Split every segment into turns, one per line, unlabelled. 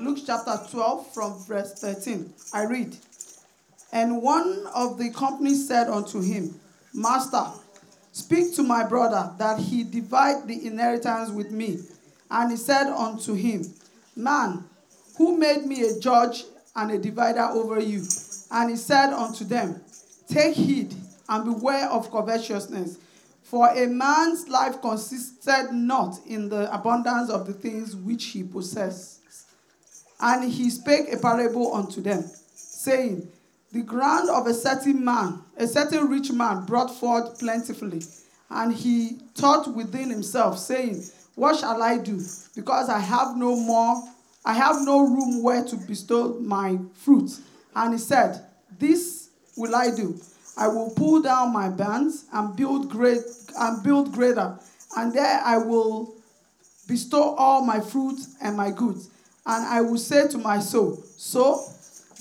Luke chapter 12 from verse 13. I read. And one of the company said unto him, Master, speak to my brother that he divide the inheritance with me. And he said unto him, Man, who made me a judge and a divider over you? And he said unto them, Take heed and beware of covetousness. For a man's life consisted not in the abundance of the things which he possesses. And he spake a parable unto them, saying, The ground of a certain man, a certain rich man, brought forth plentifully. And he thought within himself, saying, What shall I do? Because I have no more, I have no room where to bestow my fruit. And he said, This will I do. I will pull down my bands and build great and build greater, and there I will bestow all my fruit and my goods. And I will say to my soul, So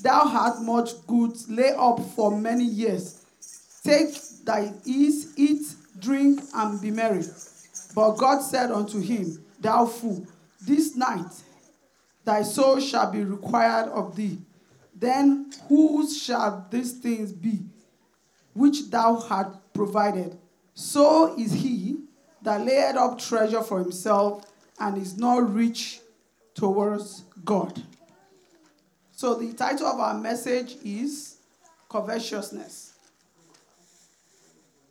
thou hast much goods lay up for many years. Take thy ease, eat, drink, and be merry. But God said unto him, Thou fool, this night thy soul shall be required of thee. Then whose shall these things be which thou hast provided? So is he that layeth up treasure for himself and is not rich towards God. So the title of our message is covetousness.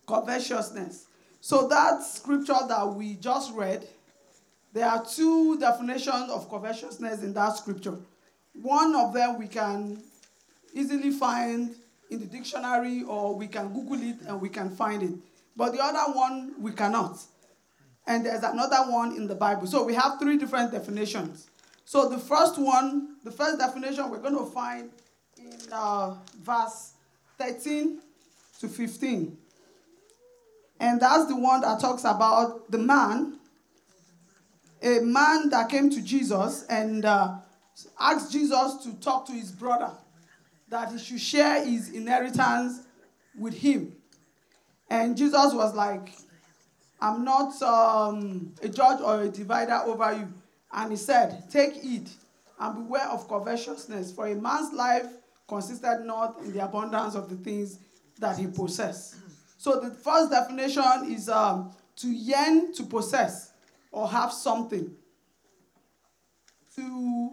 Covetousness. So that scripture that we just read, there are two definitions of covetousness in that scripture. One of them we can easily find in the dictionary or we can Google it and we can find it. But the other one we cannot. And there's another one in the Bible. So we have three different definitions. So the first one, the first definition we're going to find in uh, verse 13 to 15. And that's the one that talks about the man, a man that came to Jesus and uh, asked Jesus to talk to his brother that he should share his inheritance with him. And Jesus was like, I'm not um, a judge or a divider over you. And he said, Take heed and beware of covetousness, for a man's life consisted not in the abundance of the things that he possessed. So the first definition is um, to yearn to possess or have something. To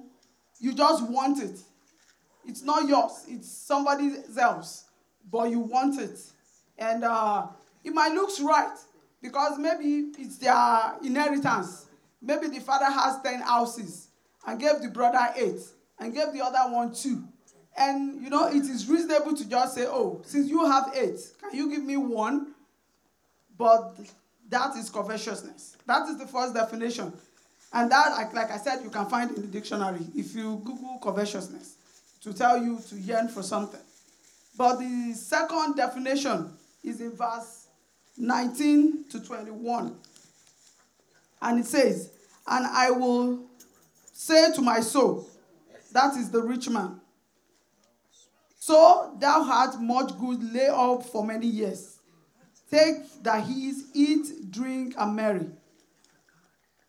you just want it. It's not yours, it's somebody else, but you want it. And uh, it might look right because maybe it's their inheritance. Maybe the father has 10 houses and gave the brother eight and gave the other one two. And you know, it is reasonable to just say, oh, since you have eight, can you give me one? But that is covetousness. That is the first definition. And that, like, like I said, you can find in the dictionary if you Google covetousness to tell you to yearn for something. But the second definition is in verse 19 to 21. And it says, And I will say to my soul, that is the rich man, so thou hast much good lay up for many years. Take thy ease, eat, drink, and marry.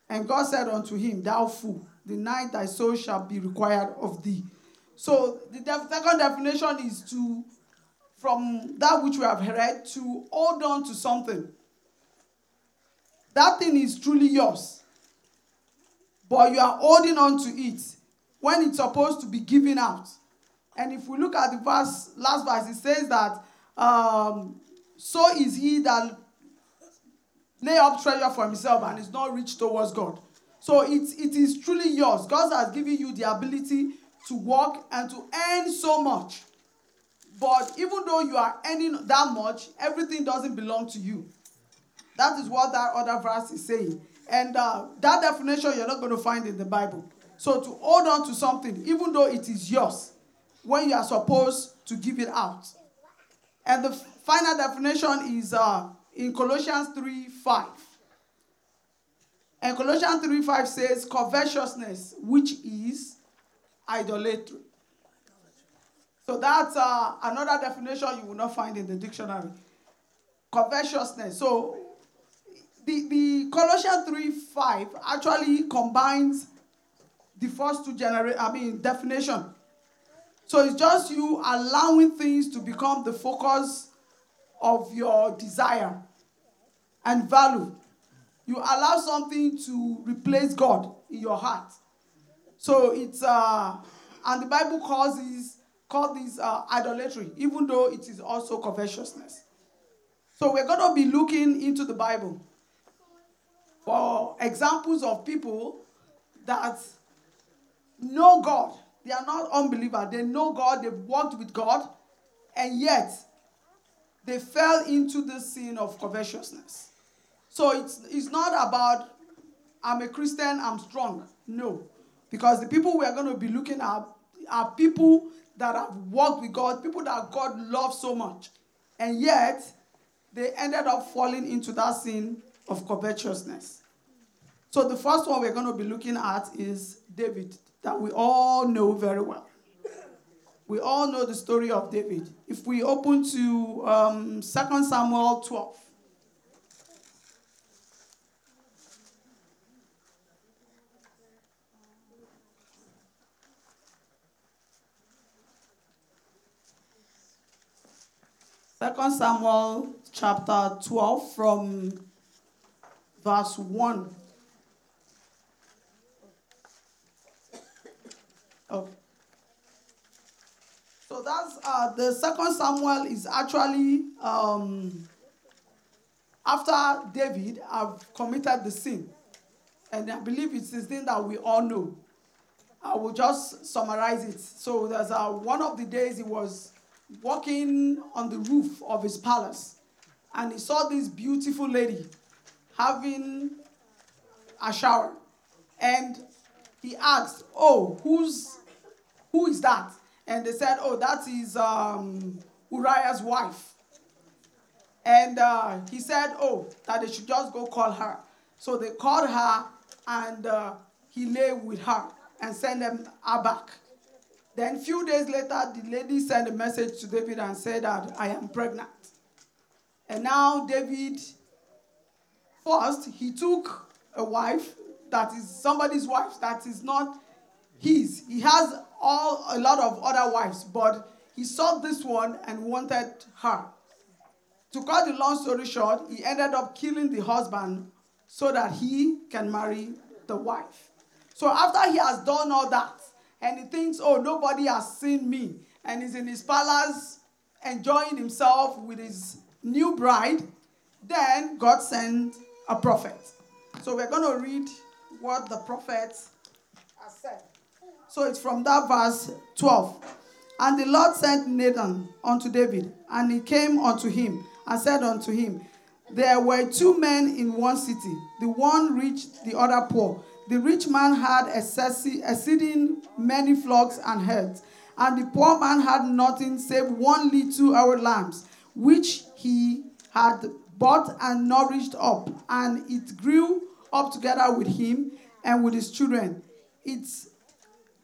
And God said unto him, Thou fool, the night thy soul shall be required of thee. So the def- second definition is to, from that which we have heard, to hold on to something. That thing is truly yours, but you are holding on to it when it's supposed to be given out. And if we look at the verse, last verse, it says that um, so is he that lay up treasure for himself and is not rich towards God. So it, it is truly yours. God has given you the ability to work and to earn so much. But even though you are earning that much, everything doesn't belong to you. That is what that other verse is saying. And uh, that definition you're not going to find in the Bible. So to hold on to something, even though it is yours, when you are supposed to give it out. And the final definition is uh, in Colossians 3 5. And Colossians 3 5 says, covetousness, which is idolatry. So that's uh, another definition you will not find in the dictionary. Covetousness. So the, the Colossians 3 5 actually combines the first two generate I mean definition. So it's just you allowing things to become the focus of your desire and value. You allow something to replace God in your heart. So it's uh and the Bible calls this call this uh, idolatry, even though it is also covetousness. So we're going to be looking into the Bible for examples of people that know God. They are not unbelievers. They know God. They've walked with God, and yet they fell into the sin of covetousness. So it's, it's not about I'm a Christian, I'm strong. No. Because the people we are going to be looking at are people that have walked with God, people that God loves so much. And yet, they ended up falling into that sin of covetousness. So the first one we're going to be looking at is David, that we all know very well. We all know the story of David. If we open to um, 2 Samuel 12. Second Samuel chapter 12 from verse 1. Okay. So that's uh, the second Samuel is actually um, after David have committed the sin. And I believe it's the thing that we all know. I will just summarize it. So there's a, one of the days he was walking on the roof of his palace and he saw this beautiful lady having a shower. And he asked oh who's who is that? And they said oh that is um, uriah's wife. And uh, he said oh that they should just go call her. So they called her and uh, he lay with her and sent them her back. Then, few days later, the lady sent a message to David and said that I am pregnant. And now, David, first, he took a wife that is somebody's wife that is not his. He has all a lot of other wives, but he saw this one and wanted her. To cut the long story short, he ended up killing the husband so that he can marry the wife. So after he has done all that, and he thinks, oh, nobody has seen me. And he's in his palace enjoying himself with his new bride. Then God sent a prophet. So we're going to read what the prophet has said. So it's from that verse 12. And the Lord sent Nathan unto David, and he came unto him and said unto him, There were two men in one city, the one rich, the other poor. The rich man had exceeding many flocks and herds, and the poor man had nothing save one little our lambs, which he had bought and nourished up, and it grew up together with him and with his children. It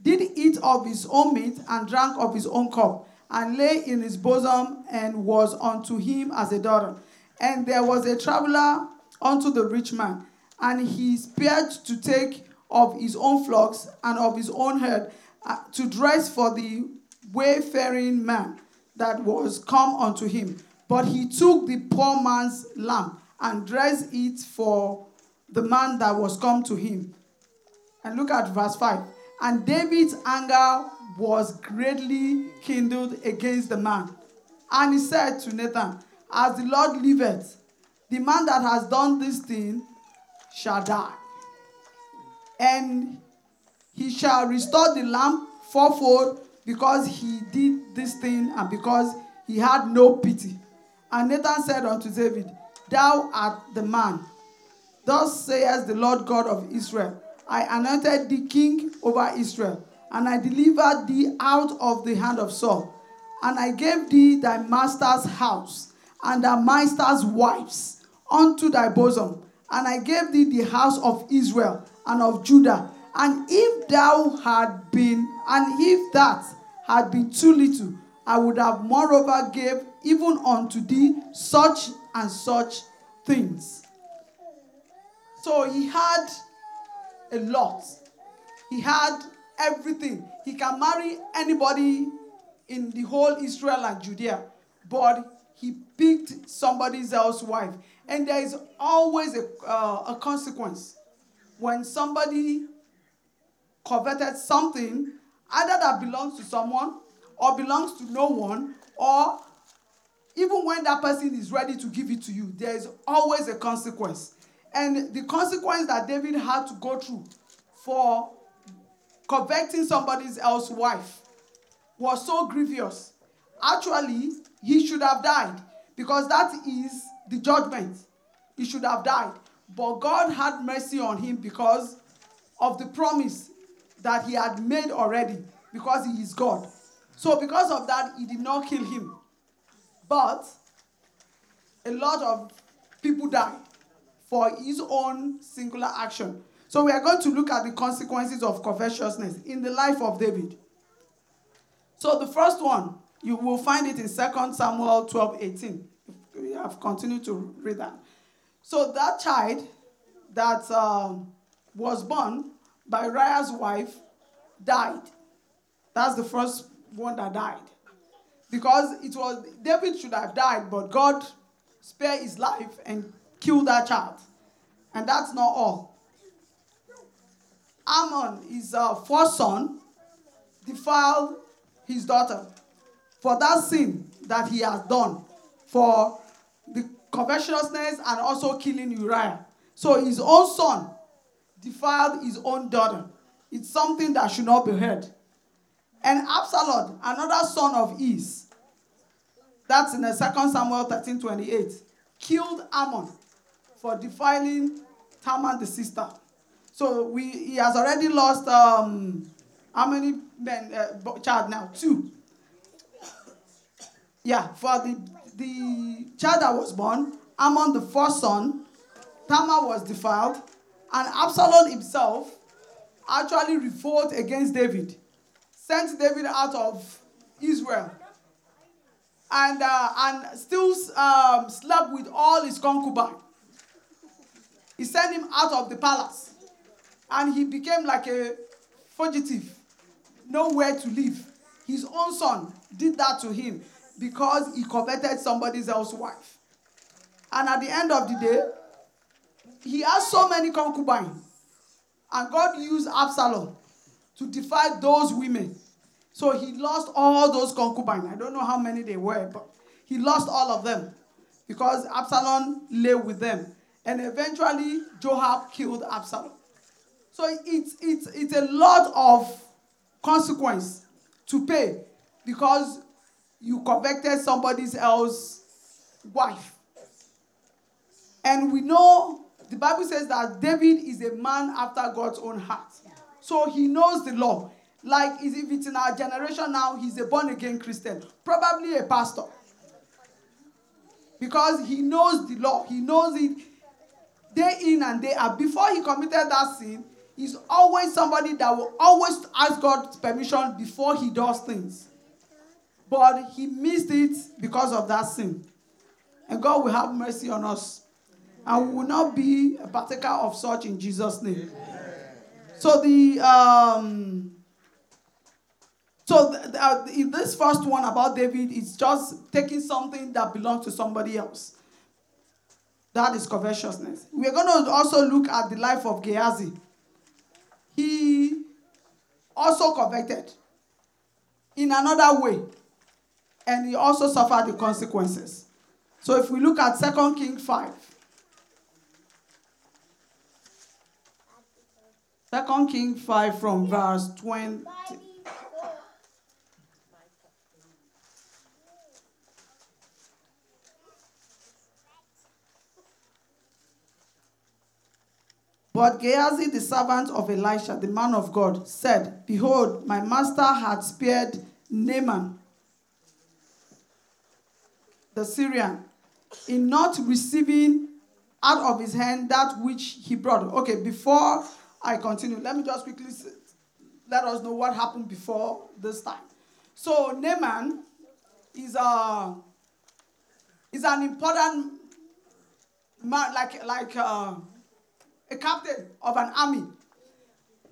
did eat of his own meat and drank of his own cup, and lay in his bosom and was unto him as a daughter. And there was a traveler unto the rich man and he spared to take of his own flocks and of his own herd uh, to dress for the wayfaring man that was come unto him. But he took the poor man's lamb and dressed it for the man that was come to him. And look at verse 5. And David's anger was greatly kindled against the man. And he said to Nathan, As the Lord liveth, the man that has done this thing shall die. And he shall restore the lamb fourfold because he did this thing and because he had no pity. And Nathan said unto David, Thou art the man. Thus saith the Lord God of Israel I anointed thee king over Israel, and I delivered thee out of the hand of Saul. And I gave thee thy master's house and thy master's wives unto thy bosom and I gave thee the house of Israel and of Judah. And if thou had been, and if that had been too little, I would have moreover gave even unto thee such and such things. So he had a lot. He had everything. He can marry anybody in the whole Israel and Judea, but he picked somebody else's wife. And there is always a, uh, a consequence when somebody coveted something, either that belongs to someone or belongs to no one, or even when that person is ready to give it to you, there is always a consequence. And the consequence that David had to go through for coveting somebody else's wife was so grievous. Actually, he should have died because that is the judgment. He should have died. But God had mercy on him because of the promise that he had made already, because he is God. So, because of that, he did not kill him. But a lot of people died for his own singular action. So, we are going to look at the consequences of covetousness in the life of David. So, the first one, you will find it in 2 Samuel 12 18. We have continued to read that. So, that child that um, was born by Uriah's wife died. That's the first one that died. Because it was David should have died, but God spared his life and killed that child. And that's not all. Amnon, his uh, first son, defiled his daughter for that sin that he has done, for the covetousness and also killing Uriah. So his own son defiled his own daughter. It's something that should not be heard. And Absalom, another son of Is, that's in the 2 Samuel 13 28, killed Amnon for defiling Tamar the sister. So we, he has already lost um, how many men, uh, child now? Two. Yeah, for the, the child that was born, Amnon the first son, Tamar was defiled, and Absalom himself actually revolted against David, sent David out of Israel, and, uh, and still um, slept with all his concubines. He sent him out of the palace, and he became like a fugitive, nowhere to live. His own son did that to him because he coveted somebody else's wife. And at the end of the day, he has so many concubines. And God used Absalom to defy those women. So he lost all those concubines. I don't know how many they were, but he lost all of them because Absalom lay with them. And eventually, Joab killed Absalom. So it's, it's, it's a lot of consequence to pay because you coveted somebody else's wife. And we know the Bible says that David is a man after God's own heart. So he knows the law. Like if it's in our generation now, he's a born again Christian, probably a pastor. Because he knows the law, he knows it day in and day out. Before he committed that sin, he's always somebody that will always ask God's permission before he does things. But he missed it because of that sin. And God will have mercy on us and we will not be a partaker of such in Jesus' name. So the um, so the, uh, this first one about David, it's just taking something that belongs to somebody else. That is covetousness. We're going to also look at the life of Gehazi. He also coveted in another way, and he also suffered the consequences. So if we look at Second King 5, Second King 5 from verse 20. But Gehazi, the servant of Elisha, the man of God, said, Behold, my master had spared Naaman, the Syrian, in not receiving out of his hand that which he brought. Okay, before I continue. Let me just quickly let us know what happened before this time. So Naaman is a is an important man, like like uh, a captain of an army,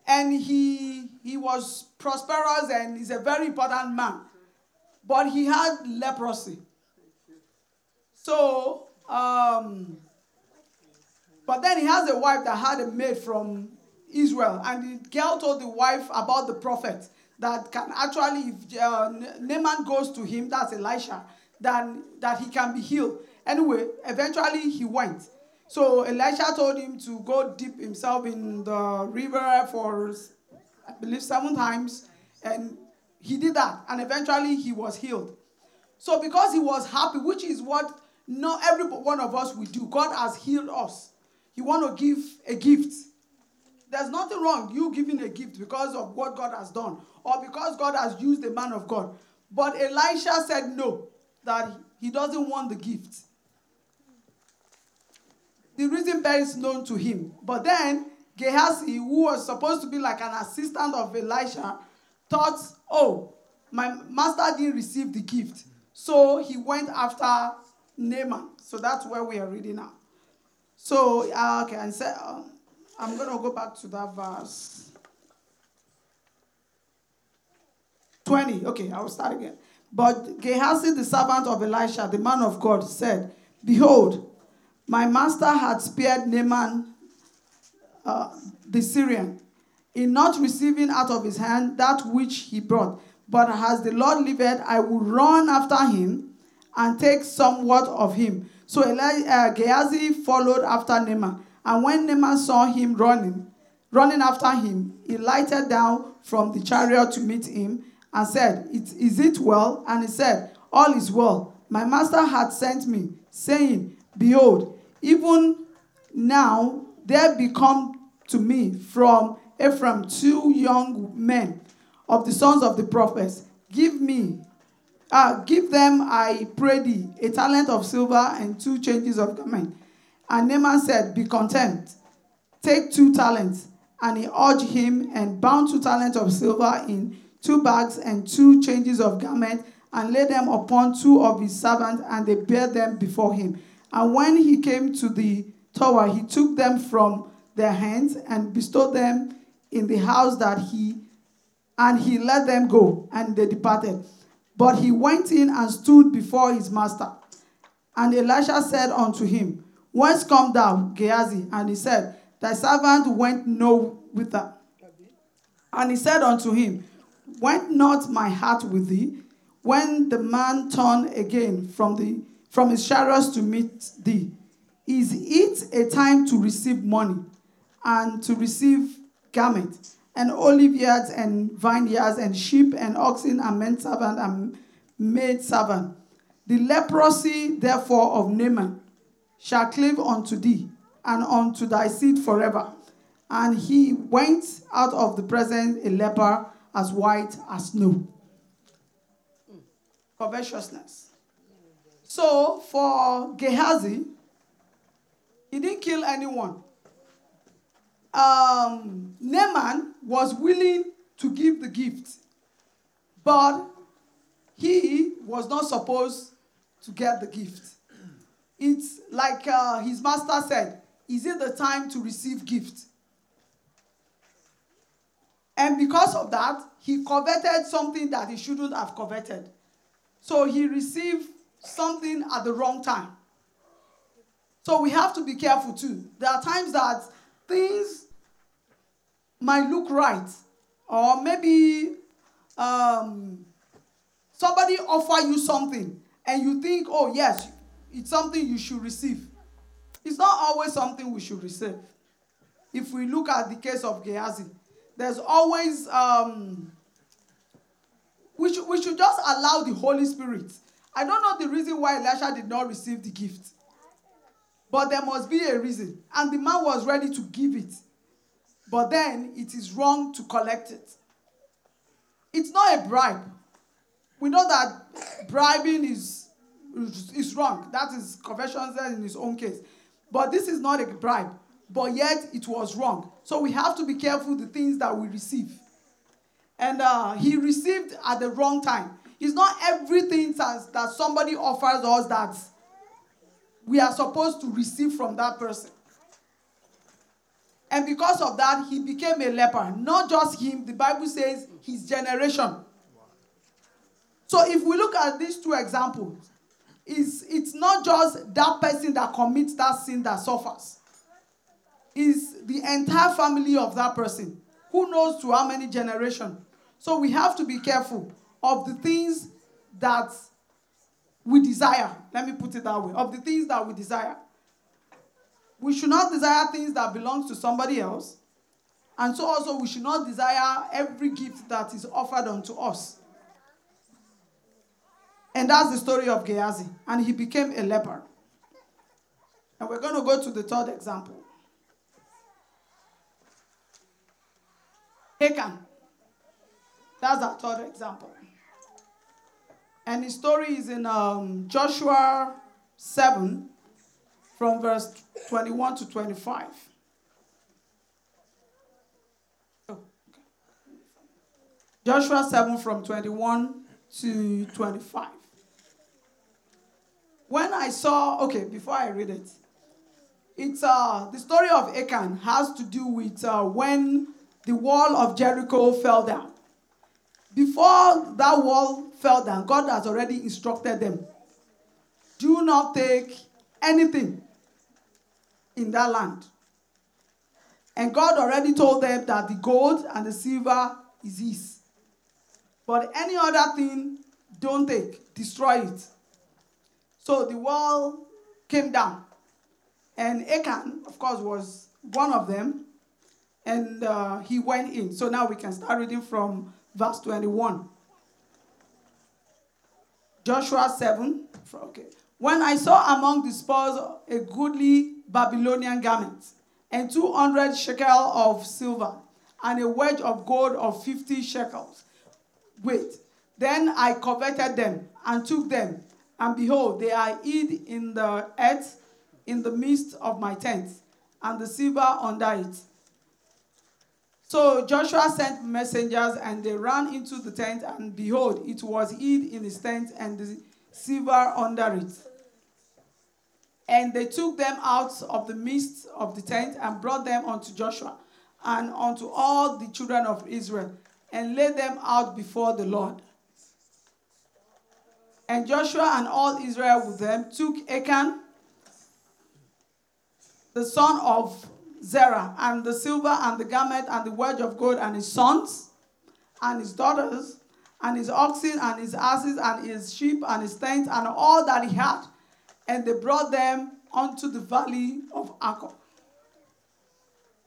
and he he was prosperous and he's a very important man, but he had leprosy. So, um, but then he has a wife that had a maid from Israel, and the girl told the wife about the prophet that can actually, if uh, Naaman goes to him, that's Elisha, then that he can be healed. Anyway, eventually he went. So Elisha told him to go dip himself in the river for, I believe, seven times, and he did that, and eventually he was healed. So because he was happy, which is what not every one of us will do, God has healed us. You want to give a gift. There's nothing wrong you giving a gift because of what God has done or because God has used the man of God. But Elisha said no, that he doesn't want the gift. The reason best known to him. But then Gehazi, who was supposed to be like an assistant of Elisha, thought, oh, my master didn't receive the gift. So he went after Naaman. So that's where we are reading now. So, uh, okay, and say, um, I'm going to go back to that verse. 20. Okay, I will start again. But Gehazi, the servant of Elisha, the man of God, said, Behold, my master had spared Naaman uh, the Syrian in not receiving out of his hand that which he brought. But as the Lord liveth, I will run after him and take somewhat of him. So uh, Gehazi followed after Naaman. And when Naaman saw him running, running after him, he lighted down from the chariot to meet him and said, Is it well? And he said, All is well. My master had sent me, saying, Behold, even now there become to me from Ephraim two young men of the sons of the prophets. Give me, uh, give them, I pray thee, a talent of silver and two changes of garment. And Naaman said, Be content, take two talents. And he urged him and bound two talents of silver in two bags and two changes of garment and laid them upon two of his servants, and they bare them before him. And when he came to the tower, he took them from their hands and bestowed them in the house that he and he let them go, and they departed. But he went in and stood before his master. And Elisha said unto him, Whence come thou, Gehazi? And he said, Thy servant went no whither. And he said unto him, Went not my heart with thee when the man turned again from, the, from his chariots to meet thee? Is it a time to receive money and to receive garment and olive yards and vineyards and sheep and oxen and men servant and maid servant? The leprosy, therefore, of Naaman shall cleave unto thee and unto thy seed forever. And he went out of the presence a leper as white as snow. Covetousness. So for Gehazi, he didn't kill anyone. Um, Naaman was willing to give the gift, but he was not supposed to get the gift. It's like uh, his master said, Is it the time to receive gift? And because of that, he coveted something that he shouldn't have coveted. So he received something at the wrong time. So we have to be careful too. There are times that things might look right, or maybe um, somebody offer you something and you think, oh, yes, it's something you should receive. It's not always something we should receive. If we look at the case of Gehazi, there's always um, we should, we should just allow the Holy Spirit. I don't know the reason why Elisha did not receive the gift. But there must be a reason. And the man was ready to give it. But then it is wrong to collect it. It's not a bribe. We know that bribing is, is, wrong. That is confession in his own case. But this is not a bribe but yet it was wrong. So we have to be careful the things that we receive. And uh, he received at the wrong time. It's not everything that, somebody offers us that we are supposed to receive from that person. And because of that, he became a leper. Not just him, the Bible says his generation. So if we look at these two examples, it's, it's not just that person that commits that sin that suffers. It's the entire family of that person. Who knows to how many generations? So we have to be careful of the things that we desire. Let me put it that way. Of the things that we desire. We should not desire things that belongs to somebody else. And so also we should not desire every gift that is offered unto us. And that's the story of Gehazi. And he became a leper. And we're going to go to the third example. Achan. That's our third example. And his story is in um, Joshua 7, from verse 21 to 25. Joshua 7 from 21 to 25. When I saw, okay, before I read it, it's uh, the story of Achan has to do with uh, when the wall of Jericho fell down. Before that wall fell down, God has already instructed them do not take anything in that land. And God already told them that the gold and the silver is His. But any other thing, don't take, destroy it. So the wall came down. And Achan, of course, was one of them. And uh, he went in. So now we can start reading from verse 21. Joshua 7. Okay. When I saw among the spoils a goodly Babylonian garment, and 200 shekel of silver, and a wedge of gold of 50 shekels. Wait, then I coveted them and took them, and behold, they are hid in the earth in the midst of my tent, and the silver under it. So Joshua sent messengers, and they ran into the tent, and behold, it was hid in his tent, and the silver under it. And they took them out of the midst of the tent and brought them unto Joshua and unto all the children of Israel and laid them out before the Lord. And Joshua and all Israel with them took Achan, the son of Zerah, and the silver and the garment and the wedge of gold and his sons and his daughters and his oxen and his asses and his sheep and his tents and all that he had. And they brought them unto the valley of Achor.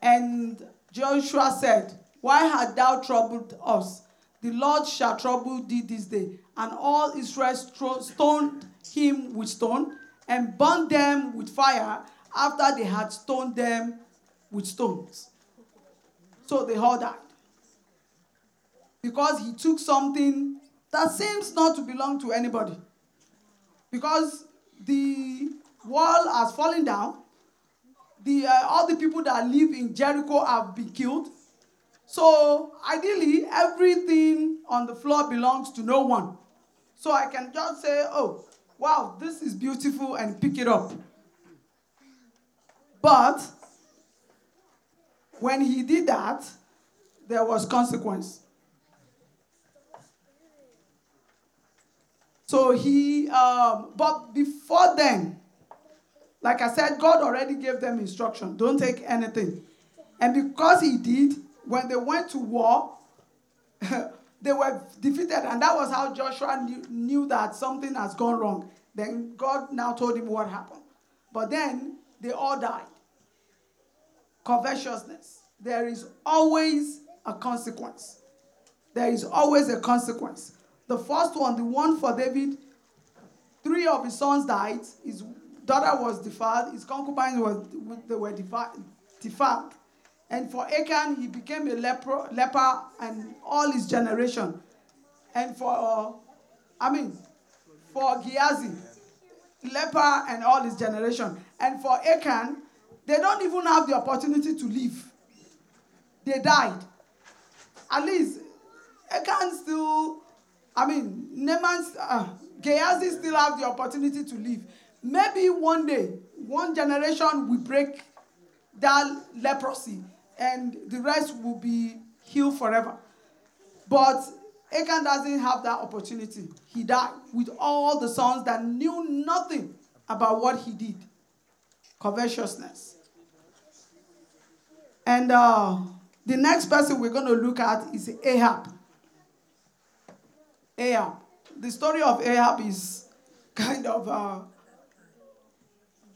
And Joshua said, Why hast thou troubled us? The Lord shall trouble thee this day. And all Israel stoned him with stone and burned them with fire after they had stoned them with stones. So they all died. Because he took something that seems not to belong to anybody. Because the wall has fallen down. The, uh, all the people that live in Jericho have been killed. So ideally, everything on the floor belongs to no one. So I can just say, oh, wow, this is beautiful and pick it up. But when he did that, there was consequence. So he, um, but before then, like I said, God already gave them instruction. Don't take anything. And because he did, when they went to war, they were defeated. And that was how Joshua knew, knew that something has gone wrong. Then God now told him what happened. But then they all died. Covetousness. There is always a consequence. There is always a consequence. The first one, the one for David, three of his sons died. His daughter was defiled. His concubines were, they were defiled. And for Achan, he became a leper, leper and all his generation. And for, uh, I mean, for Gehazi, leper and all his generation. And for Achan, they don't even have the opportunity to live. They died. At least, Achan still, I mean, Naaman's, uh, Gehazi still have the opportunity to live. Maybe one day, one generation will break that leprosy and the rest will be healed forever. But Achan doesn't have that opportunity. He died with all the sons that knew nothing about what he did. Covetousness. And uh, the next person we're going to look at is Ahab. Ahab. The story of Ahab is kind of uh,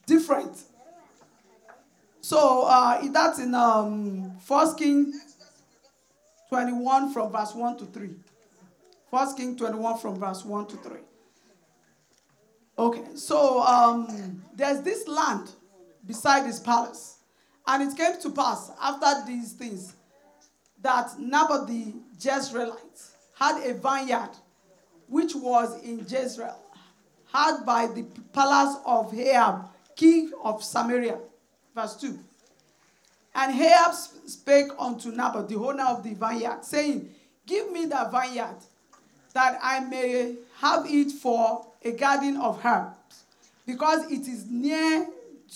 different. So uh, that's in um, 1 King 21 from verse 1 to 3. 1 King 21 from verse 1 to 3. Okay, so um, there's this land beside his palace. And it came to pass after these things that Naboth the Jezreelite had a vineyard which was in Jezreel, had by the palace of Ahab, king of Samaria. Verse 2. And Ahab spake unto Naboth, the owner of the vineyard, saying, Give me the vineyard, that I may have it for a garden of herbs, because it is near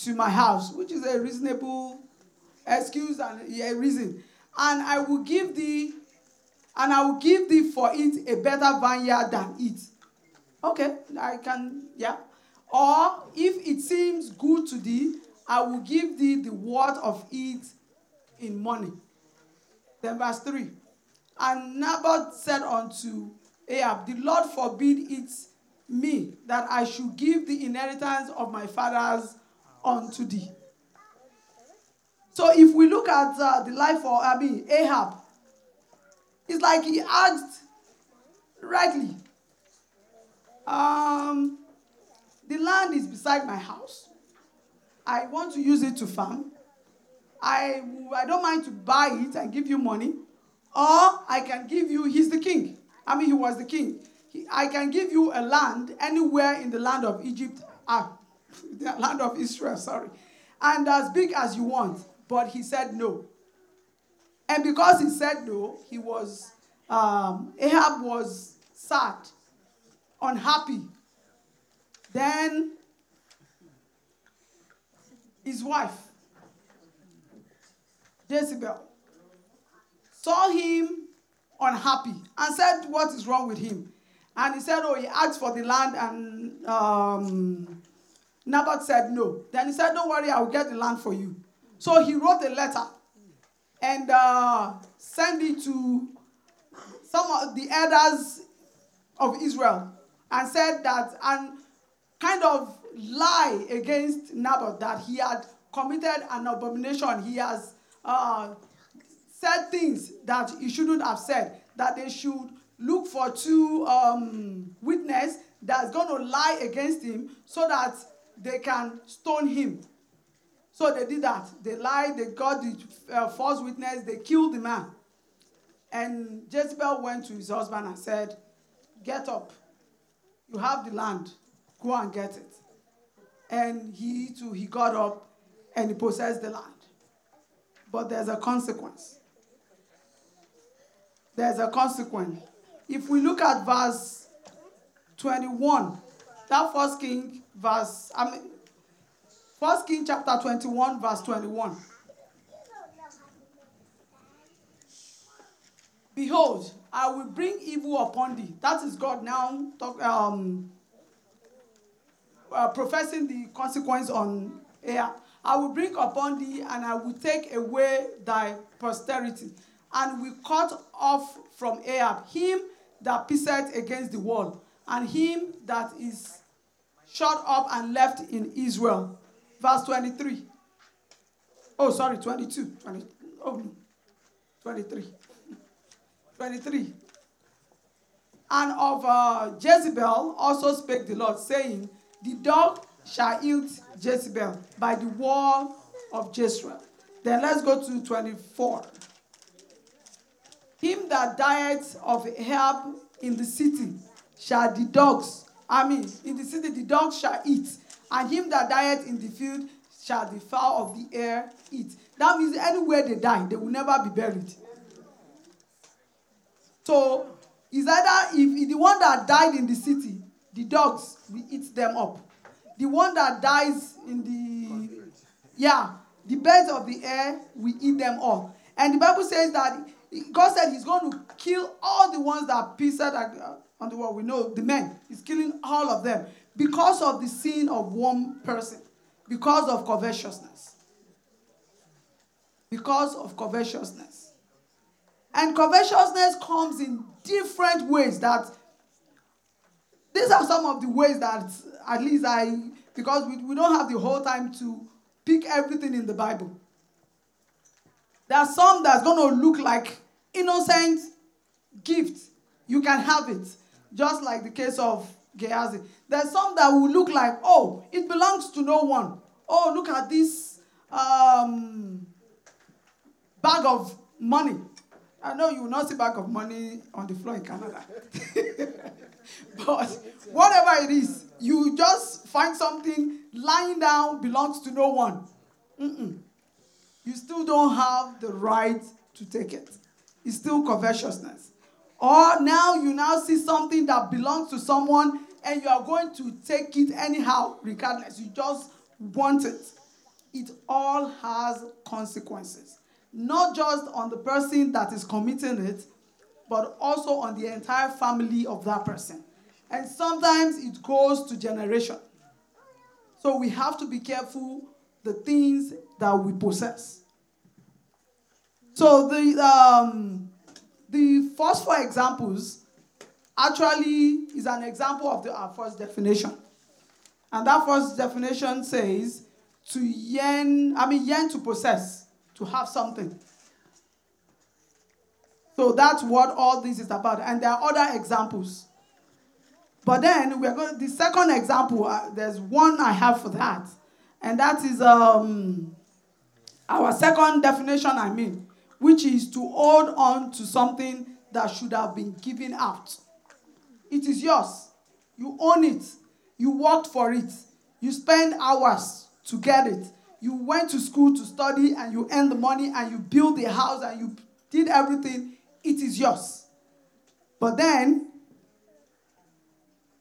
to my house, which is a reasonable excuse and a reason. And I will give thee, and I will give thee for it a better vineyard than it. Okay, I can, yeah. Or if it seems good to thee, I will give thee the word of it in money. Then verse 3. And Naboth said unto Ahab, The Lord forbid it me that I should give the inheritance of my fathers unto thee. So if we look at uh, the life of I mean, Ahab, it's like he asked rightly, um, the land is beside my house. I want to use it to farm. I, I don't mind to buy it and give you money. Or I can give you, he's the king. I mean, he was the king. He, I can give you a land anywhere in the land of Egypt, ah, the land of Israel, sorry, and as big as you want. But he said no. And because he said no, he was, um, Ahab was sad, unhappy. Then his wife, Jezebel, saw him unhappy and said, What is wrong with him? And he said, Oh, he asked for the land, and um, Naboth said no. Then he said, Don't worry, I will get the land for you. So he wrote a letter and uh, sent it to some of the elders of Israel and said that, and kind of lie against Naboth that he had committed an abomination. He has uh, said things that he shouldn't have said, that they should look for two um, witnesses that's going to lie against him so that they can stone him. So they did that. They lied, they got the uh, false witness, they killed the man. And Jezebel went to his husband and said, Get up. You have the land. Go and get it. And he too, he got up and he possessed the land. But there's a consequence. There's a consequence. If we look at verse 21, that first king, verse, I mean, first king chapter 21, verse 21. Behold, I will bring evil upon thee. That is God now talk, um, uh, professing the consequence on Ahab. I will bring upon thee, and I will take away thy posterity, and will cut off from Ahab him that pisseth against the wall, and him that is shut up and left in Israel. Verse 23. Oh, sorry, 22. 20, oh, 23. 23. And of uh, Jezebel also spake the Lord, saying, The dog shall eat Jezebel by the wall of Jezreel. Then let's go to 24. Him that dieth of Ahab in the city shall the dogs, I mean, in the city the dogs shall eat, and him that dieth in the field shall the fowl of the air eat. That means anywhere they die, they will never be buried. So, it's either if the one that died in the city, the dogs will eat them up. The one that dies in the, yeah, The birds of the air, we eat them all. And the Bible says that God said He's going to kill all the ones that pissed on the world. We know the men. He's killing all of them because of the sin of one person, because of covetousness. Because of covetousness. And covetousness comes in different ways that these are some of the ways that at least I because we, we don't have the whole time to pick everything in the Bible. There are some that's going to look like innocent gift. You can have it, just like the case of Gehazi. There's some that will look like, oh, it belongs to no one. Oh, look at this um, bag of money. I know you will not see bag of money on the floor in Canada. but whatever it is, you just find something lying down belongs to no one. Mm-mm. You still don't have the right to take it. It's still covetousness. Or now you now see something that belongs to someone and you are going to take it anyhow, regardless. You just want it. It all has consequences. Not just on the person that is committing it, but also on the entire family of that person. And sometimes it goes to generation. So we have to be careful the things that we possess. So the um, the first four examples actually is an example of the, our first definition. And that first definition says to yearn, I mean yearn to possess, to have something. So that's what all this is about. And there are other examples. But then we're going. The second example, uh, there's one I have for that, and that is um, our second definition. I mean, which is to hold on to something that should have been given out. It is yours. You own it. You worked for it. You spend hours to get it. You went to school to study and you earned the money and you built the house and you did everything. It is yours. But then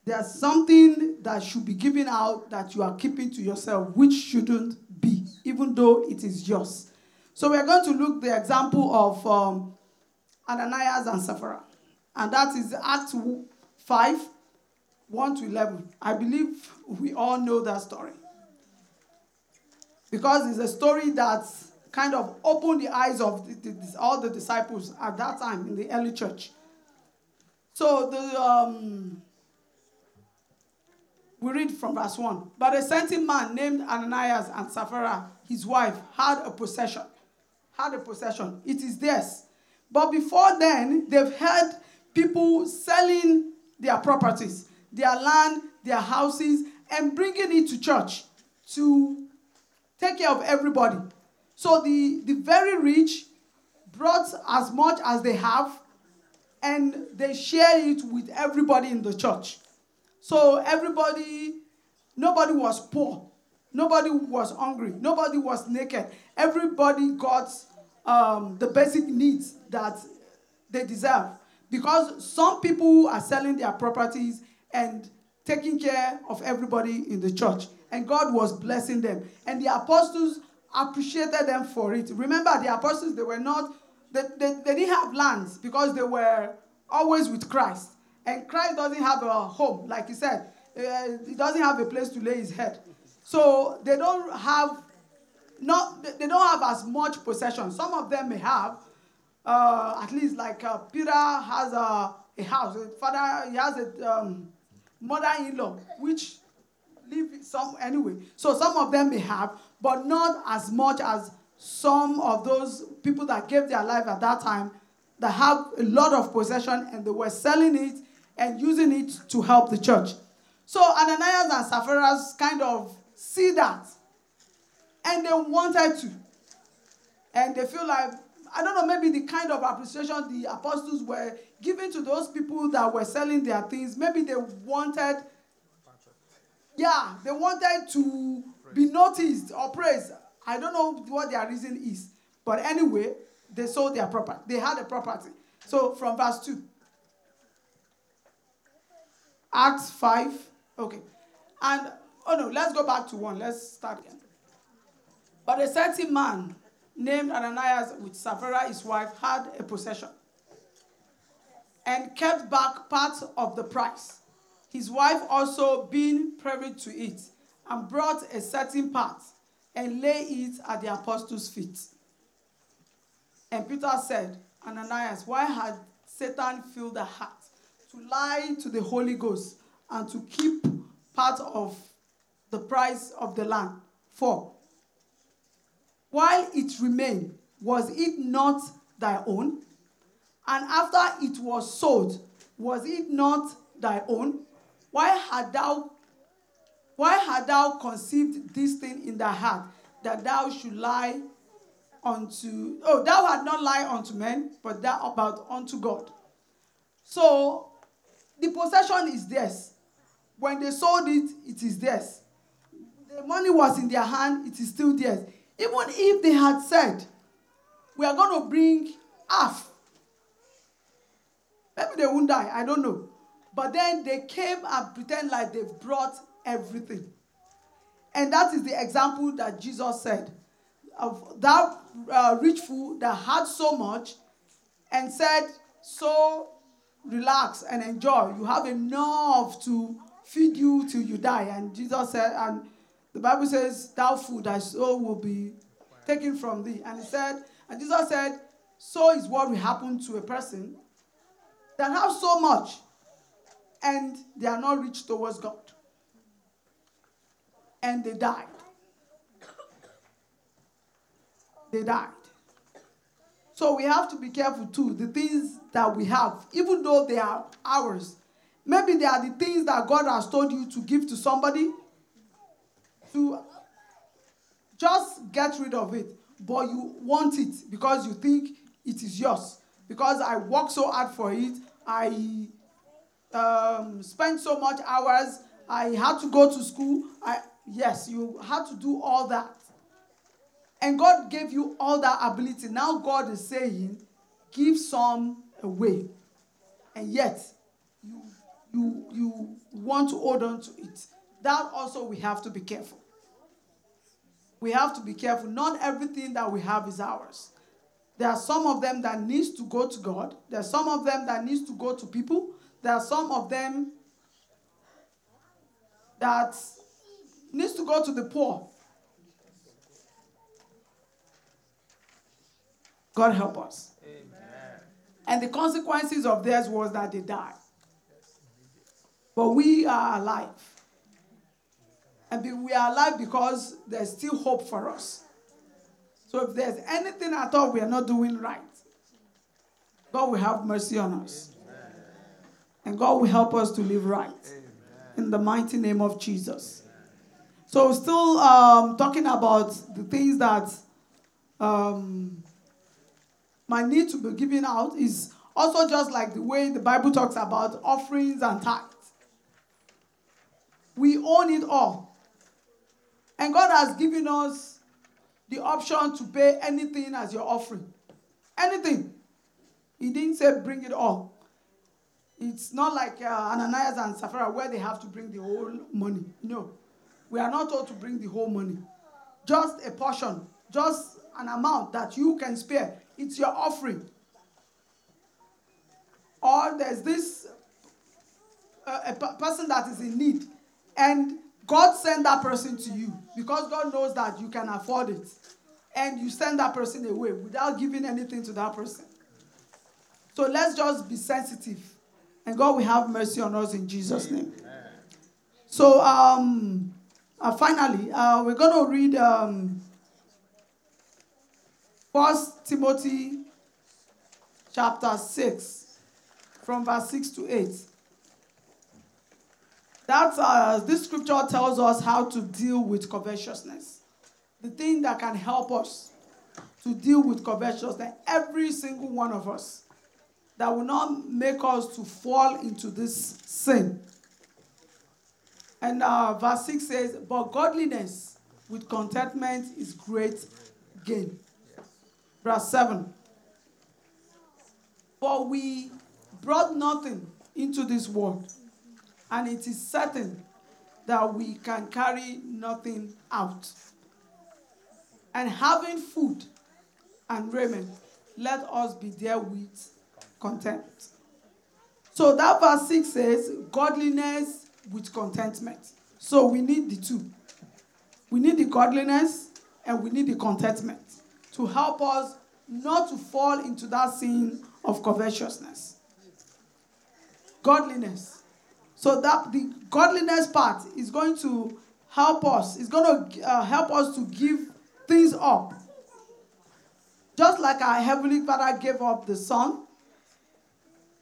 there's something that should be given out that you are keeping to yourself, which shouldn't be, even though it is yours. So we're going to look the example of um, Ananias and Sapphira, and that is Acts 5, 1 to 11. I believe we all know that story. Because it's a story that kind of opened the eyes of the, the, all the disciples at that time in the early church. So the um, we read from verse 1. But a certain man named Ananias and Sapphira, his wife, had a possession. Had a possession. It is theirs. But before then, they've had people selling their properties, their land, their houses, and bringing it to church to take care of everybody. So the, the very rich brought as much as they have and they share it with everybody in the church. So everybody, nobody was poor. Nobody was hungry. Nobody was naked. Everybody got um, the basic needs that they deserve. Because some people are selling their properties and taking care of everybody in the church. And God was blessing them. And the apostles appreciated them for it. Remember, the apostles, they were not, they, they, they didn't have lands because they were always with Christ. And Christ doesn't have a home, like he said. Uh, he doesn't have a place to lay his head. So they don't have not they don't have as much possession. Some of them may have, uh, at least like uh, Peter has a, a house. Father, he has a um, mother-in-law, which live some anyway. So some of them may have, but not as much as some of those people that gave their life at that time that have a lot of possession and they were selling it and using it to help the church. So Ananias and Sapphira kind of see that and they wanted to. And they feel like, I don't know, maybe the kind of appreciation the apostles were giving to those people that were selling their things, maybe they wanted, yeah, they wanted to be noticed or praised. I don't know what their reason is. But anyway, they sold their property. They had a property. So from verse 2. Acts 5. Okay. And, oh no, let's go back to 1. Let's start again. But a certain man named Ananias with Sapphira, his wife, had a possession and kept back part of the price. His wife also being privy to it, and brought a certain part and lay it at the apostles' feet. And Peter said, Ananias, why had Satan filled the heart to lie to the Holy Ghost and to keep part of the price of the land? For while it remained, was it not thy own? And after it was sold, was it not thy own? Why had thou why had thou conceived this thing in thy heart that thou should lie unto oh thou had not lied unto men, but thou about unto God. So the possession is theirs. When they sold it, it is theirs. The money was in their hand, it is still theirs. Even if they had said, We are going to bring half, maybe they won't die, I don't know. But then they came and pretend like they've brought everything. And that is the example that Jesus said of that uh, rich fool that had so much and said, So relax and enjoy. You have enough to feed you till you die. And Jesus said, and the Bible says, Thou food, thy soul will be taken from thee. And he said, and Jesus said, So is what will happen to a person that have so much and they are not rich towards God. And they died. They died. So we have to be careful too. The things that we have, even though they are ours, maybe they are the things that God has told you to give to somebody, to just get rid of it. But you want it because you think it is yours. Because I work so hard for it, I um, spent so much hours, I had to go to school. I yes, you had to do all that. And God gave you all that ability. Now God is saying, give some away. And yet, you, you, you want to hold on to it. That also we have to be careful. We have to be careful. Not everything that we have is ours. There are some of them that needs to go to God. There are some of them that needs to go to people. There are some of them that needs to go to the poor. God help us. Amen. And the consequences of theirs was that they died. But we are alive. And we are alive because there's still hope for us. So if there's anything at all we are not doing right, God will have mercy on us. Amen. And God will help us to live right. Amen. In the mighty name of Jesus. So, still um, talking about the things that um, my need to be given out is also just like the way the Bible talks about offerings and tithes. We own it all. And God has given us the option to pay anything as your offering. Anything. He didn't say bring it all. It's not like uh, Ananias and Sapphira where they have to bring the whole money. No. We are not told to bring the whole money. Just a portion. Just an amount that you can spare. It's your offering. Or there's this uh, a person that is in need, and God send that person to you because God knows that you can afford it, and you send that person away without giving anything to that person. So let's just be sensitive, and God will have mercy on us in Jesus' name. So, um, uh, finally, uh, we're going to read um, First Timothy chapter 6, from verse 6 to 8. That uh, this scripture tells us how to deal with covetousness. The thing that can help us to deal with covetousness, every single one of us, that will not make us to fall into this sin. And uh, verse 6 says, But godliness with contentment is great gain. Verse 7. For we brought nothing into this world, and it is certain that we can carry nothing out. and having food and raiment, let us be there with content. So that verse 6 says, godliness with contentment. So we need the two. We need the godliness and we need the contentment to help us not to fall into that sin of covetousness. Godliness. So that the godliness part is going to help us. It's going to uh, help us to give things up. Just like our heavenly Father gave up the son,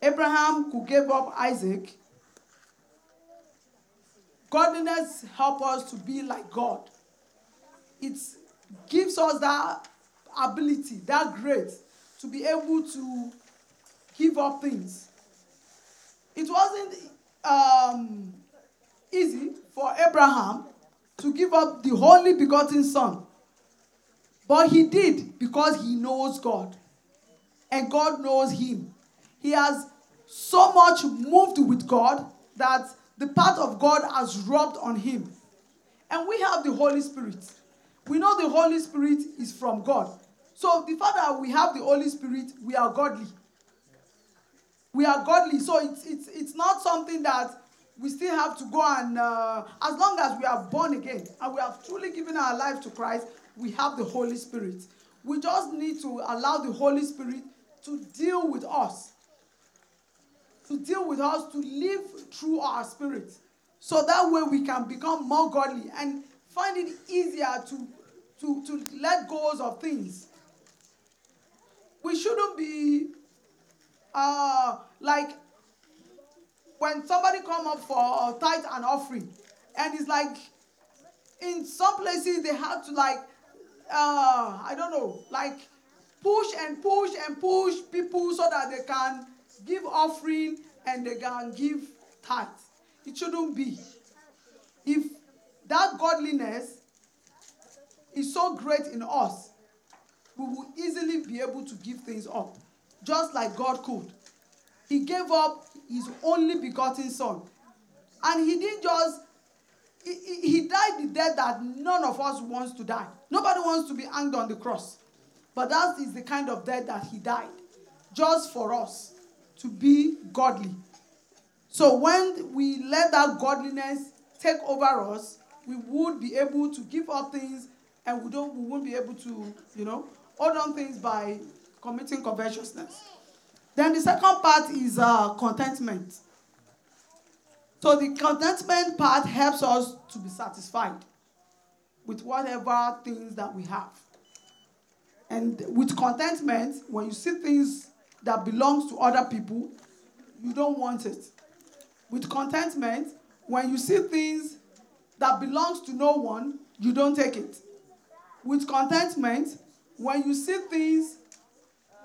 Abraham could give up Isaac. Godliness help us to be like God. It gives us that ability, that grace to be able to give up things. It wasn't um, easy for Abraham to give up the only begotten son. But he did because he knows God. And God knows him. He has so much moved with God that the path of God has rubbed on him. And we have the Holy Spirit. We know the Holy Spirit is from God. So the fact that we have the Holy Spirit, we are godly. We are godly. So it's, it's, it's not something that we still have to go and, uh, as long as we are born again and we have truly given our life to Christ, we have the Holy Spirit. We just need to allow the Holy Spirit to deal with us. To deal with us, to live through our spirit. So that way we can become more godly and find it easier to, to, to let go of things we shouldn't be uh, like when somebody come up for tithe and offering, and it's like in some places they have to like uh, I don't know, like push and push and push people so that they can give offering and they can give tithe. It shouldn't be. If that godliness is so great in us, we will easily be able to give things up, just like God could. He gave up his only begotten son. And he didn't just, he, he died the death that none of us wants to die. Nobody wants to be hanged on the cross. But that is the kind of death that he died, just for us to be godly. So when we let that godliness take over us, we would be able to give up things and we don't we won't be able to, you know, hold on things by committing covetousness. Then the second part is uh, contentment. So the contentment part helps us to be satisfied with whatever things that we have. And with contentment, when you see things that belongs to other people, you don't want it. With contentment, when you see things that belongs to no one, you don't take it. With contentment, when you see things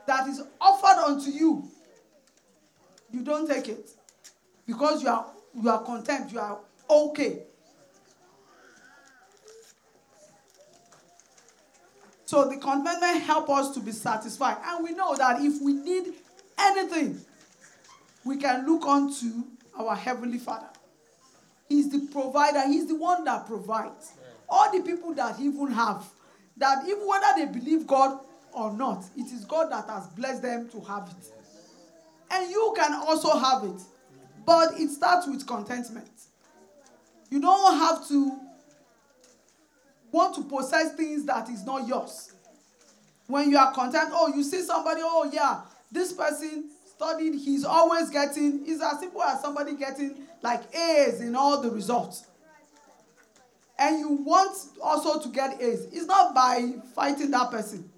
that is offered unto you, you don't take it because you are you are content, you are okay. So the contentment help us to be satisfied. And we know that if we need anything, we can look unto our Heavenly Father. He's the provider, He's the one that provides. All the people that even have, that even whether they believe God or not, it is God that has blessed them to have it. And you can also have it. But it starts with contentment. You don't have to want to possess things that is not yours. When you are content, oh, you see somebody, oh, yeah, this person studied, he's always getting, it's as simple as somebody getting like A's in all the results and you want also to get A's, it's not by fighting that person.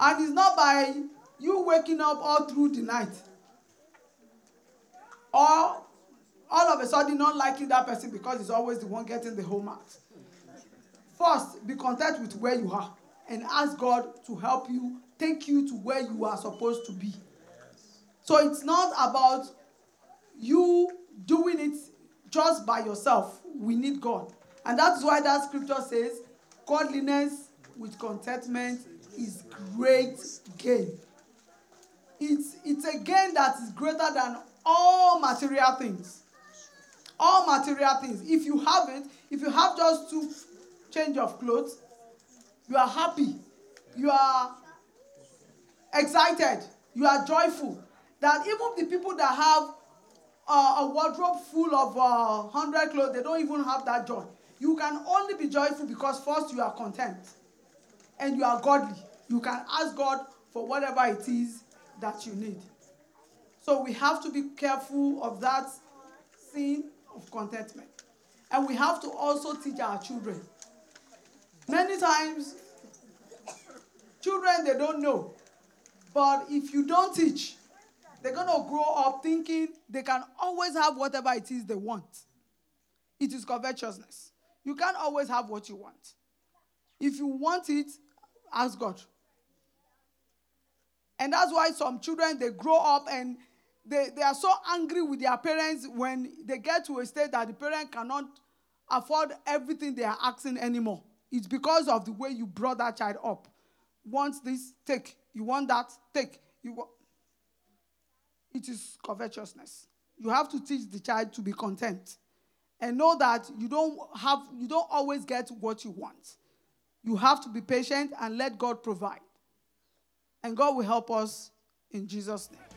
And it's not by you waking up all through the night. Or all of a sudden not liking that person because he's always the one getting the whole marks. First, be content with where you are and ask God to help you take you to where you are supposed to be. So it's not about you doing it just by yourself. We need God. And that's why that scripture says, godliness with contentment is great gain. It's, it's a gain that is greater than all material things. All material things. If you have it, if you have just two change of clothes, you are happy, you are excited, you are joyful. That even the people that have uh, a wardrobe full of uh, 100 clothes, they don't even have that joy. You can only be joyful because first you are content and you are godly. You can ask God for whatever it is that you need. So we have to be careful of that sin of contentment. And we have to also teach our children. Many times, children, they don't know. But if you don't teach, they're going to grow up thinking they can always have whatever it is they want. It is covetousness. You can't always have what you want. If you want it, ask God. And that's why some children they grow up and they, they are so angry with their parents when they get to a state that the parent cannot afford everything they are asking anymore. It's because of the way you brought that child up. Want this, take. You want that, take. You want... It is covetousness. You have to teach the child to be content and know that you don't have you don't always get what you want. You have to be patient and let God provide. And God will help us in Jesus' name.